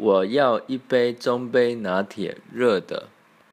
我要一杯中杯拿铁热的。